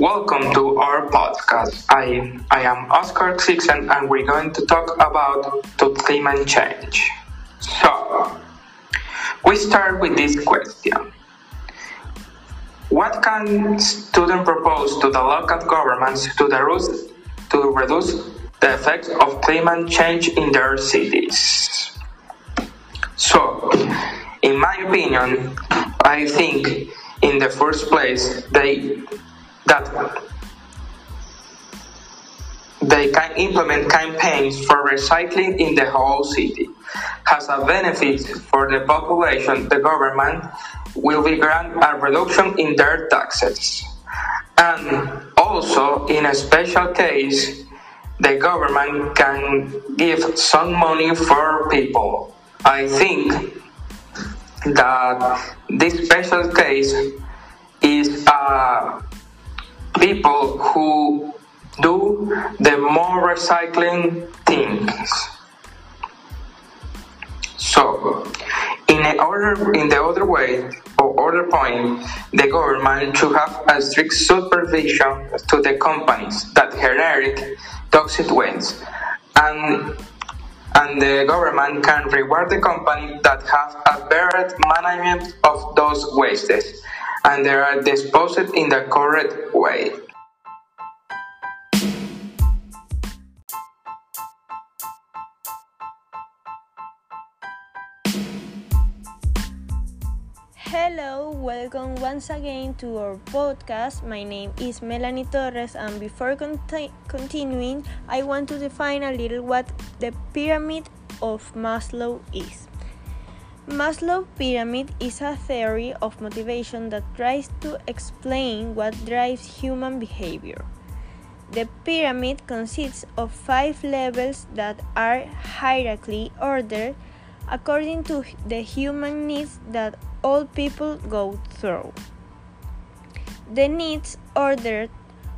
Welcome to our podcast. I, I am Oscar Xixen and we're going to talk about the climate change. So, we start with this question. What can students propose to the local governments to, reduce, to reduce the effects of climate change in their cities? So, in my opinion, I think in the first place they that they can implement campaigns for recycling in the whole city. Has a benefit for the population, the government will be grant a reduction in their taxes. And also, in a special case, the government can give some money for people. I think that this special case is uh, people who do the more recycling things. So, in the other in the other way or other point, the government should have a strict supervision to the companies that generate toxic waste, and and the government can reward the company that have a better management of those wastes and they are disposed in the correct way. Hello, welcome once again to our podcast. My name is Melanie Torres, and before conti- continuing, I want to define a little what the pyramid of Maslow is. Maslow pyramid is a theory of motivation that tries to explain what drives human behavior. The pyramid consists of five levels that are hierarchically ordered according to the human needs that all people go through. The needs ordered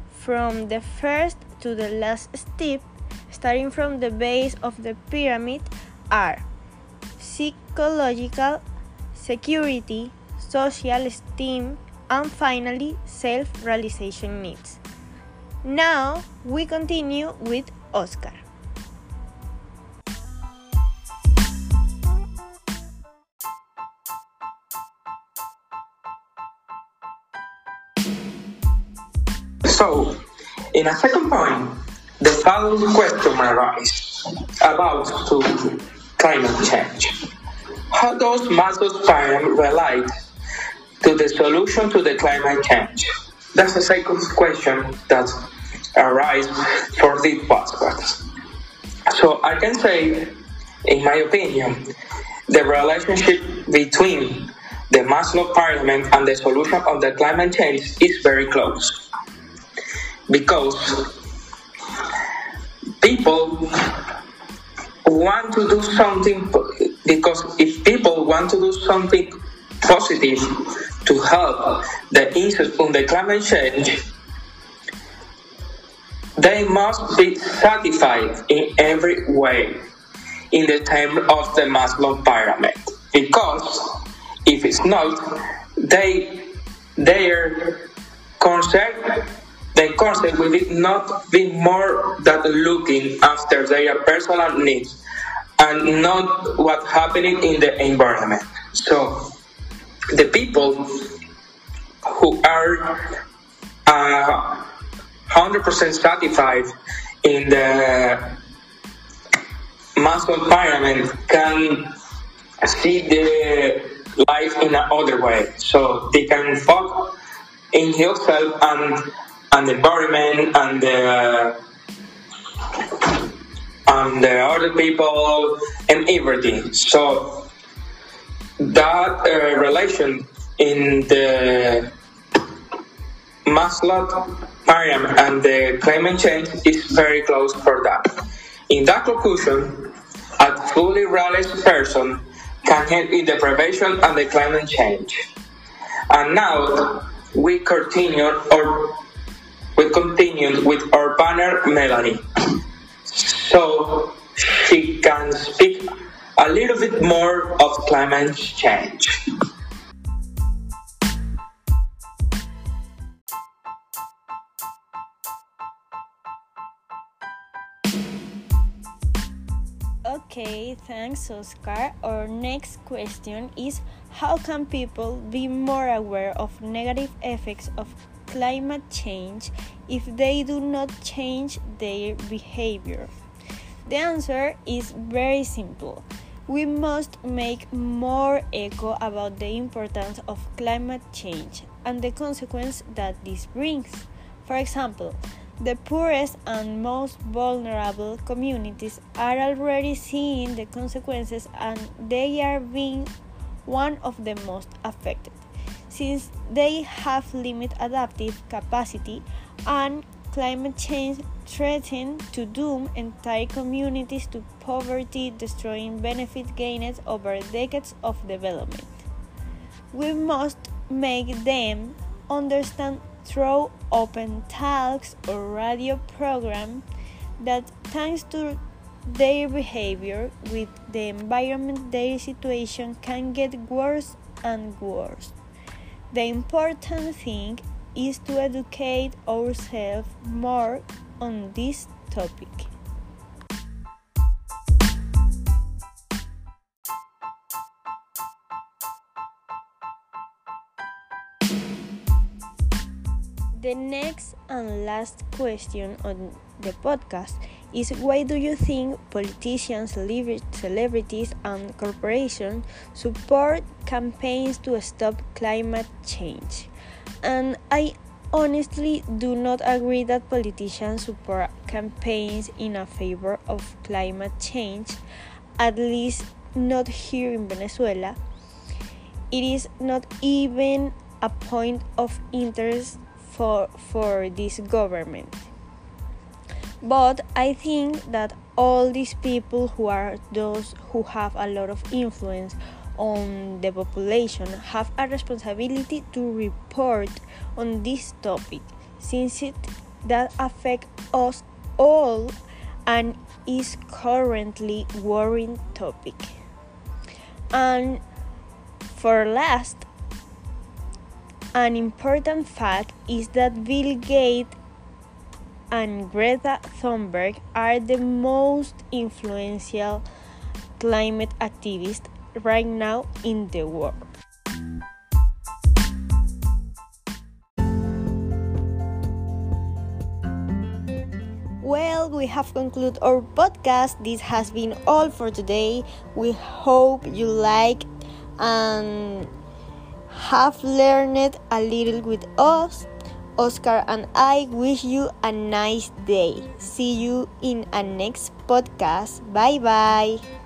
from the first to the last step, starting from the base of the pyramid, are psychological security, social esteem, and finally self realization needs. Now we continue with Oscar. So, in a second point, the following question arises about climate change. How does Maslow's pyramid relate to the solution to the climate change? That's the second question that arises for this podcast. So I can say, in my opinion, the relationship between the Maslow pyramid and the solution of the climate change is very close because people want to do something because if people want to do something positive to help the issues on the climate change they must be satisfied in every way in the terms of the Maslow pyramid. Because if it's not they their concern the concept will not be more than looking after their personal needs and not what's happening in the environment. So the people who are uh, 100% satisfied in the Maslow pyramid can see the life in another way. So they can focus in himself and and the environment and the and the other people and everything. So that uh, relation in the Maslow pyramid and the climate change is very close for that. In that conclusion, a fully realized person can help in the prevention and the climate change. And now we continue or we continue with our banner Melanie so she can speak a little bit more of climate change. Okay, thanks, Oscar. Our next question is How can people be more aware of negative effects of climate change if they do not change their behavior? The answer is very simple. We must make more echo about the importance of climate change and the consequence that this brings. For example, the poorest and most vulnerable communities are already seeing the consequences and they are being one of the most affected since they have limited adaptive capacity and climate change threatens to doom entire communities to poverty destroying benefit gained over decades of development. We must make them understand through open talks or radio program that thanks to their behavior with the environment their situation can get worse and worse. The important thing is to educate ourselves more on this topic. The next and last question on the podcast is why do you think politicians, celebrities, and corporations support campaigns to stop climate change? And I honestly do not agree that politicians support campaigns in a favor of climate change, at least not here in Venezuela. It is not even a point of interest for for this government but i think that all these people who are those who have a lot of influence on the population have a responsibility to report on this topic since it that affect us all and is currently worrying topic. And for last an important fact is that Bill Gates and Greta Thunberg are the most influential climate activists right now in the world. Well, we have concluded our podcast. This has been all for today. We hope you like and have learned a little with us. Oscar and I wish you a nice day. See you in a next podcast. Bye bye.